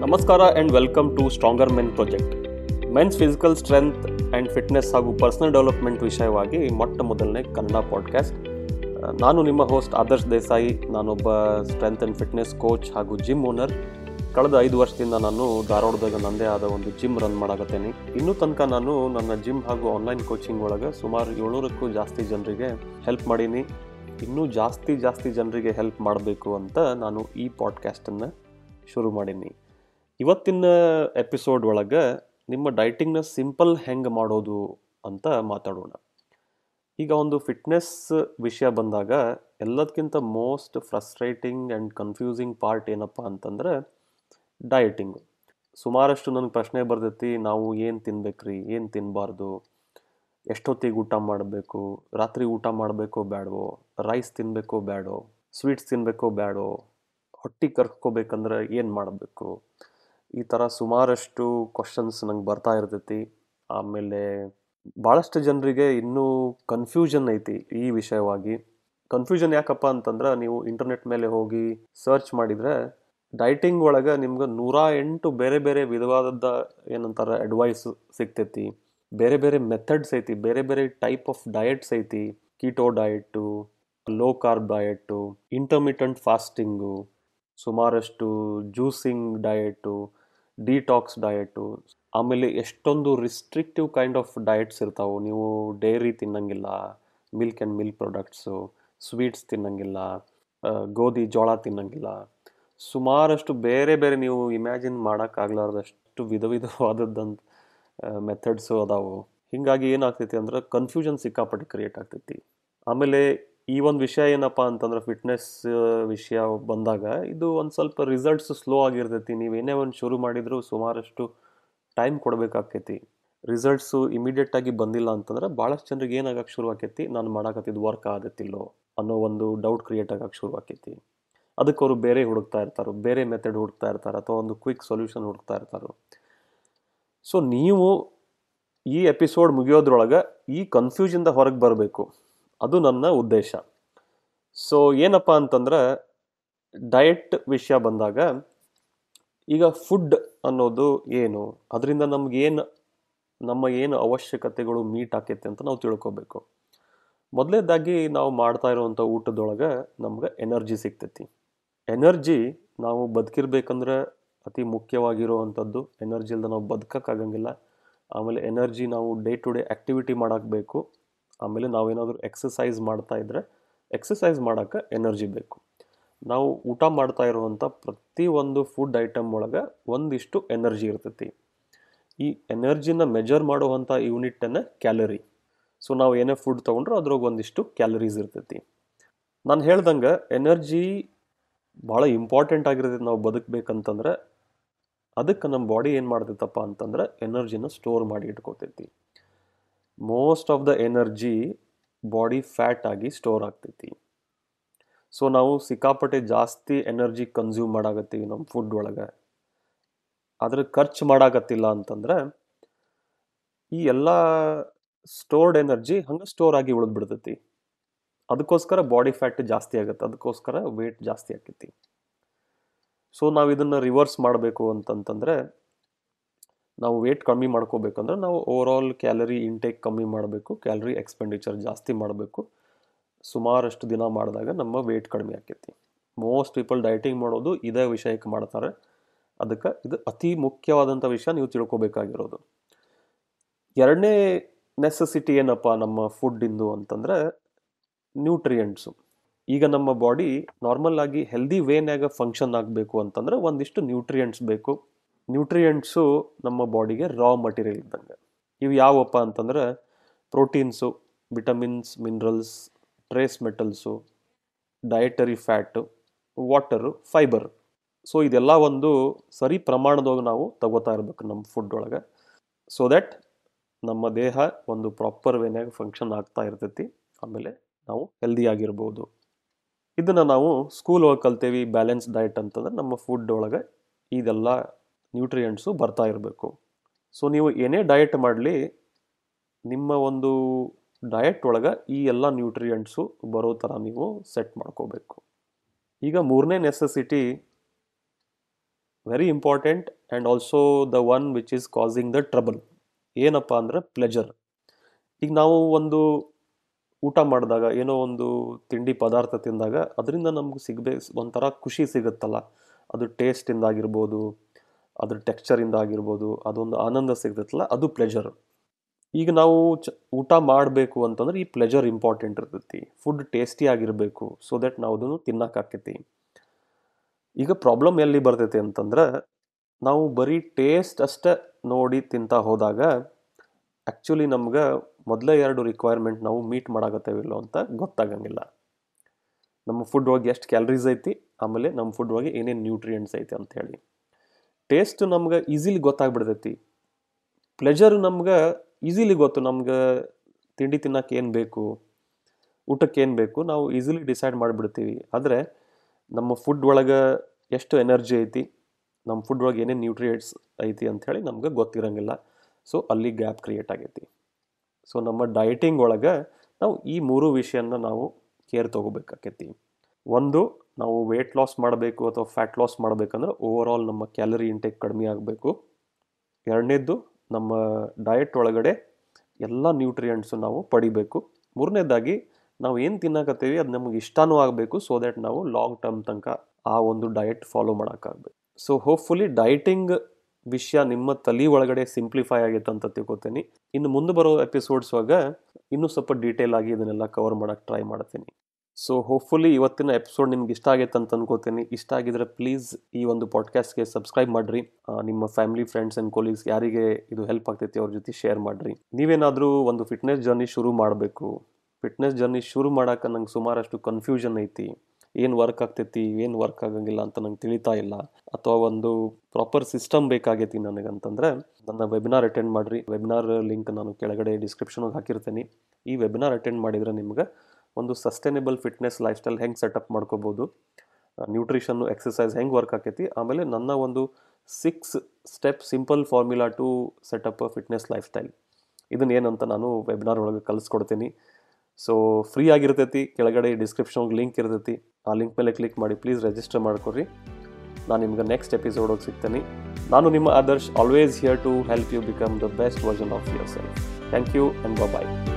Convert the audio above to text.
ನಮಸ್ಕಾರ and welcome to stronger men project men's physical strength and fitness ಹಾಗೂ personal development ವಿಷಯವಾಗಿ ಮೊಟ್ಟ ಮೊದಲನೇ ಕನ್ನಡ ಪಾಡ್ಕಾಸ್ಟ್ ನಾನು ನಿಮ್ಮ ಹೋಸ್ಟ್ ಆದರ್ಶ್ ದೇಸಾಯಿ. ನಾನೊಬ್ಬ ಸ್ಟ್ರೆಂತ್ ಆ್ಯಂಡ್ ಫಿಟ್ನೆಸ್ ಕೋಚ್ ಹಾಗೂ ಜಿಮ್ ಓನರ್ ಕಳೆದ ಐದು ವರ್ಷದಿಂದ ನಾನು ಧಾರವಾಡದಾಗ ನನ್ನದೇ ಆದ ಒಂದು ಜಿಮ್ ರನ್ ಮಾಡಾಕತ್ತೇನೆ. ಇನ್ನೂ ತನಕ ನಾನು ನನ್ನ ಜಿಮ್ ಹಾಗೂ ಆನ್ಲೈನ್ ಕೋಚಿಂಗ್ ಒಳಗೆ ಸುಮಾರು ಏಳ್ನೂರಕ್ಕೂ ಜಾಸ್ತಿ ಜನರಿಗೆ ಹೆಲ್ಪ್ ಮಾಡೀನಿ. ಇನ್ನೂ ಜಾಸ್ತಿ ಜಾಸ್ತಿ ಜನರಿಗೆ ಹೆಲ್ಪ್ ಮಾಡಬೇಕು ಅಂತ ನಾನು ಈ ಪಾಡ್ಕ್ಯಾಸ್ಟನ್ನು ಶುರು ಮಾಡೀನಿ. ಇವತ್ತಿನ ಎಪಿಸೋಡ್ ಒಳಗೆ ನಿಮ್ಮ ಡೈಟಿಂಗ್ನ ಸಿಂಪಲ್ ಹೆಂಗೆ ಮಾಡೋದು ಅಂತ ಮಾತಾಡೋಣ. ಈಗ ಒಂದು ಫಿಟ್ನೆಸ್ ವಿಷಯ ಬಂದಾಗ ಎಲ್ಲದಕ್ಕಿಂತ most frustrating and confusing part ಏನಪ್ಪ ಅಂತಂದ್ರೆ ಡಯಟಿಂಗು ಸುಮಾರಷ್ಟು ನನಗೆ ಪ್ರಶ್ನೆ ಬರ್ತೈತಿ, ನಾವು ಏನು ತಿನ್ಬೇಕ್ರಿ, ಏನು ತಿನ್ನಬಾರ್ದು ಎಷ್ಟೊತ್ತಿಗೆ ಊಟ ಮಾಡಬೇಕು, ರಾತ್ರಿ ಊಟ ಮಾಡಬೇಕೋ ಬೇಡವೋ ರೈಸ್ ತಿನ್ನಬೇಕೋ ಬೇಡೋ ಸ್ವೀಟ್ಸ್ ತಿನ್ನಬೇಕೋ ಬೇಡೋ ಹೊಟ್ಟೆ ಕರ್ಕೋಬೇಕಂದ್ರೆ ಏನು ಮಾಡಬೇಕು? ಈ ಥರ ಸುಮಾರಷ್ಟು ಕ್ವಶನ್ಸ್ ನಂಗೆ ಬರ್ತಾ ಇರ್ತೈತಿ. ಆಮೇಲೆ ಭಾಳಷ್ಟು ಜನರಿಗೆ ಇನ್ನೂ ಕನ್ಫ್ಯೂಷನ್ ಐತಿ ಈ ವಿಷಯವಾಗಿ. ಕನ್ಫ್ಯೂಷನ್ ಯಾಕಪ್ಪ ಅಂತಂದ್ರೆ ನೀವು ಇಂಟರ್ನೆಟ್ ಮೇಲೆ ಹೋಗಿ ಸರ್ಚ್ ಮಾಡಿದರೆ ಡೈಟಿಂಗ್ ಒಳಗೆ ನಿಮ್ಗೆ ನೂರ ಎಂಟು ಬೇರೆ ಬೇರೆ ವಿಧವಾದದ್ದ ಏನಂತಾರೆ ಅಡ್ವೈಸ್ ಸಿಗ್ತೈತಿ. ಬೇರೆ ಬೇರೆ ಮೆಥಡ್ಸ್ ಐತಿ, ಬೇರೆ ಬೇರೆ ಟೈಪ್ ಆಫ್ ಡಯಟ್ಸ್ ಐತಿ. Keto diet low carb diet intermittent fasting ಸುಮಾರಷ್ಟು ಜ್ಯೂಸಿಂಗ್ ಡಯಟು ಡಿಟಾಕ್ಸ್ ಡಯಟು ಆಮೇಲೆ ಎಷ್ಟೊಂದು ರಿಸ್ಟ್ರಿಕ್ಟಿವ್ ಕೈಂಡ್ ಆಫ್ ಡಯಟ್ಸ್ ಇರ್ತಾವೆ. ನೀವು dairy ತಿನ್ನಂಗಿಲ್ಲ milk and milk products sweets ತಿನ್ನಂಗಿಲ್ಲ ಗೋಧಿ, ಜೋಳ ತಿನ್ನಂಗಿಲ್ಲ. ಸುಮಾರಷ್ಟು ಬೇರೆ ಬೇರೆ ನೀವು ಇಮ್ಯಾಜಿನ್ ಮಾಡೋಕ್ಕಾಗ್ಲಾರ್ದಷ್ಟು ವಿಧ ವಿಧವಾದದ್ದಂತ ಮೆಥಡ್ಸು ಅದಾವು. ಹೀಗಾಗಿ ಏನಾಗ್ತೈತಿ ಅಂದ್ರೆ ಕನ್ಫ್ಯೂಷನ್ ಸಿಕ್ಕಾಪಟ್ಟೆ ಕ್ರಿಯೇಟ್ ಆಗ್ತೈತಿ. ಆಮೇಲೆ ಈ ಒಂದು ವಿಷಯ ಏನಪ್ಪ ಅಂತಂದ್ರೆ ಫಿಟ್ನೆಸ್ ವಿಷಯ ಬಂದಾಗ ಇದು ಒಂದು ಸ್ವಲ್ಪ ರಿಸಲ್ಟ್ಸ್ ಸ್ಲೋ ಆಗಿರ್ತೈತಿ. ಏನೇ ಒಂದು ಶುರು ಮಾಡಿದರೂ ಸುಮಾರಷ್ಟು ಟೈಮ್ ಕೊಡಬೇಕಾಕೈತಿ. ರಿಸಲ್ಟ್ಸು ಇಮಿಡಿಯೇಟಾಗಿ ಬಂದಿಲ್ಲ ಅಂತಂದ್ರೆ ಭಾಳಷ್ಟು ಜನರಿಗೆ ಏನಾಗಕ್ಕೆ ಶುರು ಆಕೈತಿ ನಾನು ಮಾಡಾಕತ್ತಿದ್ದು ವರ್ಕ್ ಆಗತ್ತಿಲ್ಲೋ ಅನ್ನೋ ಒಂದು ಡೌಟ್ ಕ್ರಿಯೇಟ್ ಆಗಕ್ಕೆ ಶುರು ಆಕೈತಿ ಅದಕ್ಕೆ ಅವರು ಬೇರೆ ಹುಡುಕ್ತಾ ಇರ್ತಾರೆ, ಬೇರೆ ಮೆಥಡ್ ಹುಡುಕ್ತಾ ಇರ್ತಾರೆ ಅಥವಾ ಒಂದು ಕ್ವಿಕ್ ಸೊಲ್ಯೂಷನ್ ಹುಡುಕ್ತಾ ಇರ್ತಾರೆ. ಸೊ ನೀವು ಈ ಎಪಿಸೋಡ್ ಮುಗಿಯೋದ್ರೊಳಗೆ ಈ ಕನ್ಫ್ಯೂಷನ್ದ ಹೊರಗೆ ಬರಬೇಕು. ಅದು ನನ್ನ ಉದ್ದೇಶ. ಸೊ ಏನಪ್ಪ ಅಂತಂದ್ರೆ ಡಯಟ್ ವಿಷಯ ಬಂದಾಗ, ಈಗ ಫುಡ್ ಅನ್ನೋದು ಏನು? ಅದರಿಂದ ನಮಗೇನು ನಮ್ಮ ಏನು ಅವಶ್ಯಕತೆಗಳು ಮೀಟ್ ಆಕೈತೆ ಅಂತ ನಾವು ತಿಳ್ಕೊಬೇಕು. ಮೊದಲೇದಾಗಿ ನಾವು ಮಾಡ್ತಾ ಇರುವಂಥ ಊಟದೊಳಗೆ ನಮ್ಗೆ ಎನರ್ಜಿ ಸಿಗ್ತೈತಿ. ಎನರ್ಜಿ ನಾವು ಬದುಕಿರ್ಬೇಕಂದ್ರೆ ಅತಿ ಮುಖ್ಯವಾಗಿರುವಂಥದ್ದು ಎನರ್ಜಿ ಇಲ್ಲದೆ ನಾವು ಬದುಕೋಕ್ಕಾಗಂಗಿಲ್ಲ. ಆಮೇಲೆ ಎನರ್ಜಿ ನಾವು ಡೇ ಟು ಡೇ ಆ್ಯಕ್ಟಿವಿಟಿ ಮಾಡೋಕ್ಕೆ ಆಮೇಲೆ ನಾವೇನಾದರೂ ಎಕ್ಸಸೈಸ್ ಮಾಡ್ತಾ ಇದ್ದರೆ ಎಕ್ಸಸೈಸ್ ಮಾಡೋಕ್ಕೆ ಎನರ್ಜಿ ಬೇಕು. ನಾವು ಊಟ ಮಾಡ್ತಾ ಇರುವಂಥ ಪ್ರತಿಯೊಂದು ಫುಡ್ ಐಟಮ್ ಒಳಗೆ ಒಂದಿಷ್ಟು ಎನರ್ಜಿ ಇರ್ತೈತಿ. ಈ ಎನರ್ಜಿನ ಮೆಜರ್ ಮಾಡುವಂಥ ಯೂನಿಟನ್ನು ಕ್ಯಾಲರಿ ಸೊ ನಾವು ಏನೇ ಫುಡ್ ತೊಗೊಂಡ್ರೆ ಅದ್ರಾಗ ಒಂದಿಷ್ಟು ಕ್ಯಾಲರೀಸ್ ಇರ್ತೈತಿ. ನಾನು ಹೇಳ್ದಂಗೆ ಎನರ್ಜಿ ಭಾಳ ಇಂಪಾರ್ಟೆಂಟ್ ಆಗಿರ್ತೈತಿ ನಾವು ಬದುಕಬೇಕಂತಂದ್ರೆ, ಅದಕ್ಕೆ ನಮ್ಮ ಬಾಡಿ ಏನು ಮಾಡ್ತೈತಪ್ಪ ಅಂತಂದ್ರೆ ಎನರ್ಜಿನ ಸ್ಟೋರ್ ಮಾಡಿ ಇಟ್ಕೋತೈತಿ. Most of the energy body fat ಆಗಿ ಸ್ಟೋರ್ ಆಗ್ತೈತಿ. ಸೊ ನಾವು ಸಿಕ್ಕಾಪಟ್ಟೆ ಜಾಸ್ತಿ ಎನರ್ಜಿ ಕನ್ಸ್ಯೂಮ್ ಮಾಡಾಕತ್ತೀವಿ ನಮ್ಮ ಫುಡ್ ಒಳಗೆ. ಅದ್ರ ಖರ್ಚು ಮಾಡಾಕತ್ತಿಲ್ಲ ಅಂತಂದರೆ ಈ ಎಲ್ಲ ಸ್ಟೋರ್ಡ್ ಎನರ್ಜಿ ಹಂಗೆ ಸ್ಟೋರ್ ಆಗಿ ಉಳಿದ್ಬಿಡ್ತೈತಿ ಅದಕ್ಕೋಸ್ಕರ ಬಾಡಿ ಫ್ಯಾಟ್ ಜಾಸ್ತಿ ಆಗುತ್ತೆ ಅದಕ್ಕೋಸ್ಕರ ವೇಟ್ ಜಾಸ್ತಿ ಆಗ್ತೈತಿ ಸೊ ನಾವು ಇದನ್ನು ರಿವರ್ಸ್ ಮಾಡಬೇಕು ಅಂತಂತಂದರೆ ನಾವು ವೇಟ್ ಕಮ್ಮಿ ಮಾಡ್ಕೋಬೇಕಂದ್ರೆ ನಾವು ಓವರ್ ಆಲ್ ಕ್ಯಾಲರಿ ಇಂಟೇಕ್ ಕಮ್ಮಿ ಮಾಡಬೇಕು ಕ್ಯಾಲರಿ ಎಕ್ಸ್ಪೆಂಡಿಚರ್ ಜಾಸ್ತಿ ಮಾಡಬೇಕು. ಸುಮಾರಷ್ಟು ದಿನ ಮಾಡಿದಾಗ ನಮ್ಮ ವೇಟ್ ಕಡಿಮೆ ಆಕೈತಿ. ಮೋಸ್ಟ್ ಪೀಪಲ್ ಡಯಟಿಂಗ್ ಮಾಡೋದು ಇದೇ ವಿಷಯಕ್ಕೆ ಮಾಡ್ತಾರೆ. ಅದಕ್ಕೆ ಇದು ಅತಿ ಮುಖ್ಯವಾದಂಥ ವಿಷಯ ನೀವು ತಿಳ್ಕೊಬೇಕಾಗಿರೋದು. ಎರಡನೇ ನೆಸಸಿಟಿ ಏನಪ್ಪ ನಮ್ಮ ಫುಡ್ಡಿಂದು ಅಂತಂದರೆ ನ್ಯೂಟ್ರಿಯೆಂಟ್ಸು ಈಗ ನಮ್ಮ ಬಾಡಿ ನಾರ್ಮಲ್ ಆಗಿ ಹೆಲ್ದಿ ವೇನ್ಯಾಗ ಫಂಕ್ಷನ್ ಆಗಬೇಕು ಅಂತಂದ್ರೆ ಒಂದಿಷ್ಟು ನ್ಯೂಟ್ರಿಯೆಂಟ್ಸ್ ಬೇಕು. ನ್ಯೂಟ್ರಿಯೆಂಟ್ಸು ನಮ್ಮ ಬಾಡಿಗೆ ರಾ ಮಟೀರಿಯಲ್ ಇದ್ದಂಗೆ. ಇವು ಯಾವಪ್ಪ ಅಂತಂದ್ರೆ proteins, vitamins, minerals trace metals dietary fat water fibre so ಇದೆಲ್ಲ ಒಂದು ಸರಿ ಪ್ರಮಾಣದಾಗ ನಾವು ತಗೋತಾ ಇರಬೇಕು ನಮ್ಮ ಫುಡ್ ಒಳಗೆ. ಸೊ ದ್ಯಾಟ್ ನಮ್ಮ ದೇಹ ಒಂದು ಪ್ರಾಪರ್ ವೇನ್ಯಾಗ ಫಂಕ್ಷನ್ ಆಗ್ತಾ ಇರ್ತೈತಿ. ಆಮೇಲೆ ನಾವು ಹೆಲ್ದಿ ಆಗಿರ್ಬೋದು. ಇದನ್ನು ನಾವು ಸ್ಕೂಲ್ ಒಳಗೆ ಕಲ್ತೇವಿ ಬ್ಯಾಲೆನ್ಸ್ ಡಯಟ್ ಅಂತಂದ್ರೆ ನಮ್ಮ ಫುಡ್ ಒಳಗೆ ಇದೆಲ್ಲ ನ್ಯೂಟ್ರಿಯೆಂಟ್ಸು ಬರ್ತಾ ಇರಬೇಕು. ಸೊ ನೀವು ಏನೇ ಡಯಟ್ ಮಾಡಲಿ, ನಿಮ್ಮ ಒಂದು ಡಯಟ್ ಒಳಗೆ ಈ ಎಲ್ಲ ನ್ಯೂಟ್ರಿಯೆಂಟ್ಸು ಬರೋ ಥರ ನೀವು ಸೆಟ್ ಮಾಡ್ಕೋಬೇಕು. ಈಗ ಮೂರನೇ necessity very important and also the one which is causing the trouble ಏನಪ್ಪ ಅಂದರೆ ಪ್ಲೆಜರ್ ಈಗ ನಾವು ಒಂದು ಊಟ ಮಾಡಿದಾಗ, ಏನೋ ಒಂದು ತಿಂಡಿ ಪದಾರ್ಥ ತಿಂದಾಗ, ಅದರಿಂದ ನಮ್ಗೆ ಸಿಗಬೇಕು ಒಂಥರ ಖುಷಿ ಸಿಗುತ್ತಲ್ಲ. ಅದು ಟೇಸ್ಟಿಂದ ಆಗಿರ್ಬೋದು ಅದ್ರ ಟೆಕ್ಸ್ಚರಿಂದ ಆಗಿರ್ಬೋದು, ಅದೊಂದು ಆನಂದ ಸಿಗ್ತೈತಲ್ಲ, ಅದು ಪ್ಲೆಜರ್ ಈಗ ನಾವು ಚ, ಊಟ ಮಾಡಬೇಕು ಅಂತಂದ್ರೆ ಈ ಪ್ಲೆಜರ್ ಇಂಪಾರ್ಟೆಂಟ್ ಇರ್ತೈತಿ. ಫುಡ್ ಟೇಸ್ಟಿ ಆಗಿರಬೇಕು ಸೊ ದಟ್ ನಾವು ಅದನ್ನು ತಿನ್ನಕ್ಕಾಕೈತಿ ಈಗ ಪ್ರಾಬ್ಲಮ್ ಎಲ್ಲಿ ಬರ್ತೈತಿ ಅಂತಂದ್ರೆ, ನಾವು ಬರೀ ಟೇಸ್ಟ್ ಅಷ್ಟೇ ನೋಡಿ ತಿಂತಾ ಹೋದಾಗ ಆ್ಯಕ್ಚುಲಿ ನಮ್ಗೆ ಮೊದಲೇ ಎರಡು ರಿಕ್ವೈರ್ಮೆಂಟ್ ನಾವು ಮೀಟ್ ಮಾಡಾಕತ್ತೇವಿಲ್ಲೋ ಅಂತ ಗೊತ್ತಾಗಂಗಿಲ್ಲ. ನಮ್ಮ ಫುಡ್ ಒಳಗೆ ಎಷ್ಟು ಕ್ಯಾಲರೀಸ್ ಐತಿ, ಆಮೇಲೆ ನಮ್ಮ ಫುಡ್ ಒಳಗೆ ಏನೇನು ನ್ಯೂಟ್ರಿಯೆಂಟ್ಸ್ ಐತಿ ಅಂತ ಹೇಳಿ. ಟೇಸ್ಟ್ ನಮ್ಗೆ ಈಸಿಲಿ ಗೊತ್ತಾಗ್ಬಿಡ್ತೈತಿ. ಪ್ಲೆಜರ್ ನಮ್ಗೆ ಈಸಿಲಿ ಗೊತ್ತು, ನಮ್ಗೆ ತಿಂಡಿ ತಿನ್ನಕ್ಕೆ ಏನು ಬೇಕು, ಊಟಕ್ಕೆ ಏನು ಬೇಕು, ನಾವು ಈಸಿಲಿ ಡಿಸೈಡ್ ಮಾಡಿಬಿಡ್ತೀವಿ. ಆದರೆ ನಮ್ಮ ಫುಡ್ ಒಳಗೆ ಎಷ್ಟು ಎನರ್ಜಿ ಐತಿ, ನಮ್ಮ ಫುಡ್ ಒಳಗೆ ಏನೇನು ನ್ಯೂಟ್ರಿಯೆಂಟ್ಸ್ ಐತಿ ಅಂಥೇಳಿ ನಮ್ಗೆ ಗೊತ್ತಿರಂಗಿಲ್ಲ. ಸೊ ಅಲ್ಲಿ ಗ್ಯಾಪ್ ಕ್ರಿಯೇಟ್ ಆಗೈತಿ. ಸೊ ನಮ್ಮ ಡಯಟಿಂಗ್ ಒಳಗೆ ನಾವು ಈ ಮೂರು ವಿಷಯನ ನಾವು ಕೇರ್ ತೊಗೋಬೇಕಾಕೈತಿ. ಒಂದು ನಾವು ವೇಟ್ ಲಾಸ್ ಮಾಡಬೇಕು ಅಥವಾ ಫ್ಯಾಟ್ ಲಾಸ್ ಮಾಡಬೇಕಂದ್ರೆ ಓವರ್ ಆಲ್ ನಮ್ಮ ಕ್ಯಾಲರಿ ಇಂಟೇಕ್ ಕಡಿಮೆ ಆಗಬೇಕು. ಎರಡನೇದ್ದು ನಮ್ಮ ಡಯಟ್ ಒಳಗಡೆ ಎಲ್ಲ ನ್ಯೂಟ್ರಿಯೆಂಟ್ಸು ನಾವು ಪಡಿಬೇಕು. ಮೂರನೇದಾಗಿ ನಾವು ಏನು ತಿನ್ನಕತ್ತೀವಿ ಅದು ನಮಗೆ ಇಷ್ಟನೂ ಆಗಬೇಕು ಸೊ ದ್ಯಾಟ್ ನಾವು ಲಾಂಗ್ ಟರ್ಮ್ ತನಕ ಆ ಒಂದು ಡಯಟ್ ಫಾಲೋ ಮಾಡೋಕ್ಕಾಗಬೇಕು. ಸೊ ಹೋಪ್ಫುಲಿ ಡಯಟಿಂಗ್ ವಿಷಯ ನಿಮ್ಮ ತಲೆ ಒಳಗಡೆ ಸಿಂಪ್ಲಿಫೈ ಆಗಿತ್ತು ಅಂತ ತಿಳ್ಕೊತೀನಿ. ಇನ್ನು ಮುಂದೆ ಬರೋ ಎಪಿಸೋಡ್ಸ್ ಇನ್ನೂ ಸ್ವಲ್ಪ ಡೀಟೇಲ್ ಆಗಿ ಇದನ್ನೆಲ್ಲ ಕವರ್ ಮಾಡೋಕ್ಕೆ ಟ್ರೈ ಮಾಡ್ತೀನಿ. ಸೊ ಹೋಪ್ಫುಲಿ ಇವತ್ತಿನ ಎಪಿಸೋಡ್ ನಿಮ್ಗೆ ಇಷ್ಟ ಆಗೈತೆ ಅಂತ ಅನ್ಕೋತೀನಿ. ಇಷ್ಟ ಆಗಿದ್ರೆ ಪ್ಲೀಸ್ ಈ ಒಂದು ಪಾಡ್ಕಾಸ್ಟ್ಗೆ ಸಬ್ಸ್ಕ್ರೈಬ್ ಮಾಡಿರಿ. ನಿಮ್ಮ ಫ್ಯಾಮಿಲಿ ಫ್ರೆಂಡ್ಸ್ ಆ್ಯಂಡ್ ಕೊಲೀಗ್ಸ್ ಯಾರಿಗೆ ಇದು ಹೆಲ್ಪ್ ಆಗ್ತೈತಿ ಅವ್ರ ಜೊತೆ ಶೇರ್ ಮಾಡಿರಿ. ನೀವೇನಾದರೂ ಒಂದು ಫಿಟ್ನೆಸ್ ಜರ್ನಿ ಶುರು ಮಾಡಬೇಕು. ಫಿಟ್ನೆಸ್ ಜರ್ನಿ ಶುರು ಮಾಡೋಕೆ ನಂಗೆ ಸುಮಾರಷ್ಟು ಕನ್ಫ್ಯೂಷನ್ ಐತಿ. ಏನು ವರ್ಕ್ ಆಗ್ತೈತಿ, ಏನು ವರ್ಕ್ ಆಗಂಗಿಲ್ಲ ಅಂತ ನಂಗೆ ತಿಳಿತಾ ಇಲ್ಲ. ಅಥವಾ ಒಂದು ಪ್ರಾಪರ್ ಸಿಸ್ಟಮ್ ಬೇಕಾಗೈತಿ ನನಗಂತಂದರೆ ನನ್ನ ವೆಬಿನಾರ್ ಅಟೆಂಡ್ ಮಾಡಿರಿ. ವೆಬಿನಾರ್ ಲಿಂಕ್ ನಾನು ಕೆಳಗಡೆ ಡಿಸ್ಕ್ರಿಪ್ಷನ್ಗೆ ಹಾಕಿರ್ತೀನಿ. ಈ ವೆಬಿನಾರ್ ಅಟೆಂಡ್ ಮಾಡಿದರೆ ನಿಮ್ಗೆ ಒಂದು ಸಸ್ಟೈನೇಬಲ್ ಫಿಟ್ನೆಸ್ ಲೈಫ್ ಸ್ಟೈಲ್ ಹೆಂಗೆ ಸೆಟಪ್ ಮಾಡ್ಕೋಬೋದು ನ್ಯೂಟ್ರಿಷನ್ನು ಎಕ್ಸಸೈಸ್ ಹೆಂಗೆ ವರ್ಕ್ ಆಕೈತಿ, ಆಮೇಲೆ ನನ್ನ ಒಂದು six step simple formula to set up fitness lifestyle ಇದನ್ನ ಏನಂತ ನಾನು ವೆಬಿನಾರ್ ಒಳಗೆ ಕಲಿಸ್ಕೊಡ್ತೀನಿ. ಸೊ ಫ್ರೀ ಆಗಿರ್ತೈತಿ, ಕೆಳಗಡೆ ಡಿಸ್ಕ್ರಿಪ್ಷನ್ ಲಿಂಕ್ ಇರ್ತೈತಿ. ಆ ಲಿಂಕ್ ಮೇಲೆ ಕ್ಲಿಕ್ ಮಾಡಿ ಪ್ಲೀಸ್ ರಿಜಿಸ್ಟರ್ ಮಾಡ್ಕೊರಿ. ನಾನು ನಿಮ್ಗೆ ನೆಕ್ಸ್ಟ್ ಎಪಿಸೋಡ್ ಹೋಗಿ ಸಿಗ್ತೀನಿ. ನಾನು ನಿಮ್ಮ Adarsh always here to help you become the best version of yourself thank you and bye